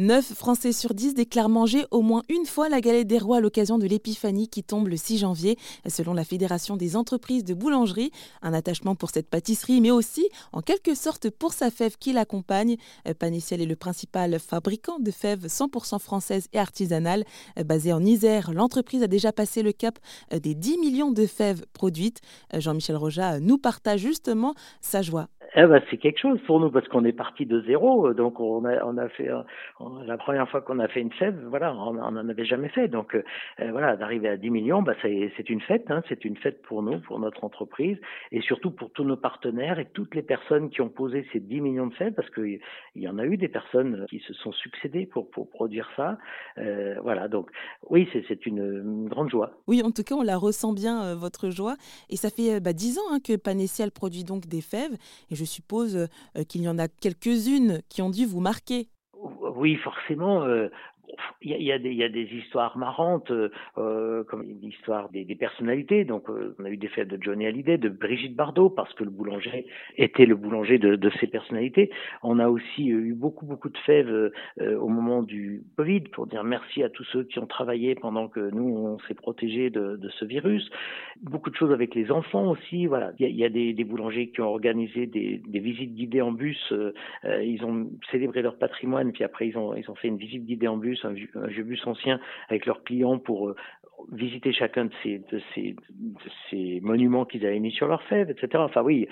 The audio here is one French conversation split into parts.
9 Français sur 10 déclarent manger au moins une fois la galette des rois à l'occasion de l'épiphanie qui tombe le 6 janvier, selon la Fédération des entreprises de boulangerie. Un attachement pour cette pâtisserie, mais aussi en quelque sorte pour sa fève qui l'accompagne. Paniciel est le principal fabricant de fèves 100% françaises et artisanales. Basée en Isère, l'entreprise a déjà passé le cap des 10 millions de fèves produites. Jean-Michel Roja nous partage justement sa joie eh ben, c'est quelque chose pour nous parce qu'on est parti de zéro. Donc on a, on a fait la première fois qu'on a fait une fève, voilà, on n'en avait jamais fait. Donc euh, voilà, d'arriver à 10 millions, bah, c'est une fête. Hein, c'est une fête pour nous, pour notre entreprise et surtout pour tous nos partenaires et toutes les personnes qui ont posé ces 10 millions de fèves parce qu'il y en a eu des personnes qui se sont succédées pour, pour produire ça. Euh, voilà, donc oui, c'est une, une, grande joie. Oui, en tout cas, on la ressent bien, euh, votre joie. Et ça fait bah, 10 ans hein, que Panécial produit donc des fèves. Je suppose euh, qu'il y en a quelques-unes qui ont dû vous marquer. Oui, forcément. Euh, y, a, des, il y a des histoires marrantes, euh, comme l'histoire des, des, personnalités. Donc, euh, on a eu des fêtes de Johnny Hallyday, de Brigitte Bardot, parce que le boulanger était le boulanger de, de ces personnalités. On a aussi euh, eu beaucoup, beaucoup de fèves euh, au moment du Covid pour dire merci à tous ceux qui ont travaillé pendant que nous, on s'est protégés de, de, ce virus. Beaucoup de choses avec les enfants aussi. Voilà, il y a, y a des, des, boulangers qui ont organisé des, des visites guidées en bus. Euh, ils ont célébré leur patrimoine, puis après ils ont, ils ont fait une visite guidée en bus un, un vieux bus ancien avec leurs clients pour euh, visiter chacun de ces, de ces, ces monuments qu'ils avaient mis sur leur fève, etc. Enfin oui,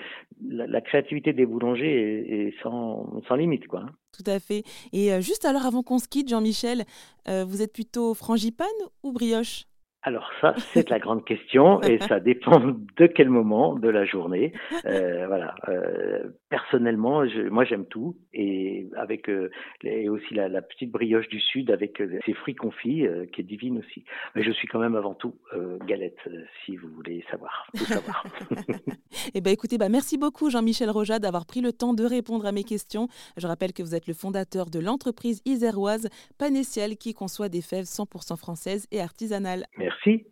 la, créativité des boulangers est, est, sans, sans limite. Quoi. Hein. Tout à fait. Et euh, juste alors avant qu'on se quitte, Jean-Michel, euh, vous êtes plutôt frangipane ou brioche? Alors ça, c'est la grande question et ça dépend de quel moment de la journée. Euh, voilà. Euh, personnellement, je, moi j'aime tout et avec euh, et aussi la, la, petite brioche du sud avec euh, ses fruits confits euh, qui est divine aussi. Mais je suis quand même avant tout euh, galette, si vous voulez savoir. Tout savoir. eh ben écoutez, bah merci beaucoup Jean-Michel Roja d'avoir pris le temps de répondre à mes questions. Je rappelle que vous êtes le fondateur de l'entreprise iséroise Panéciel qui conçoit des fèves 100% françaises et artisanales. Merci.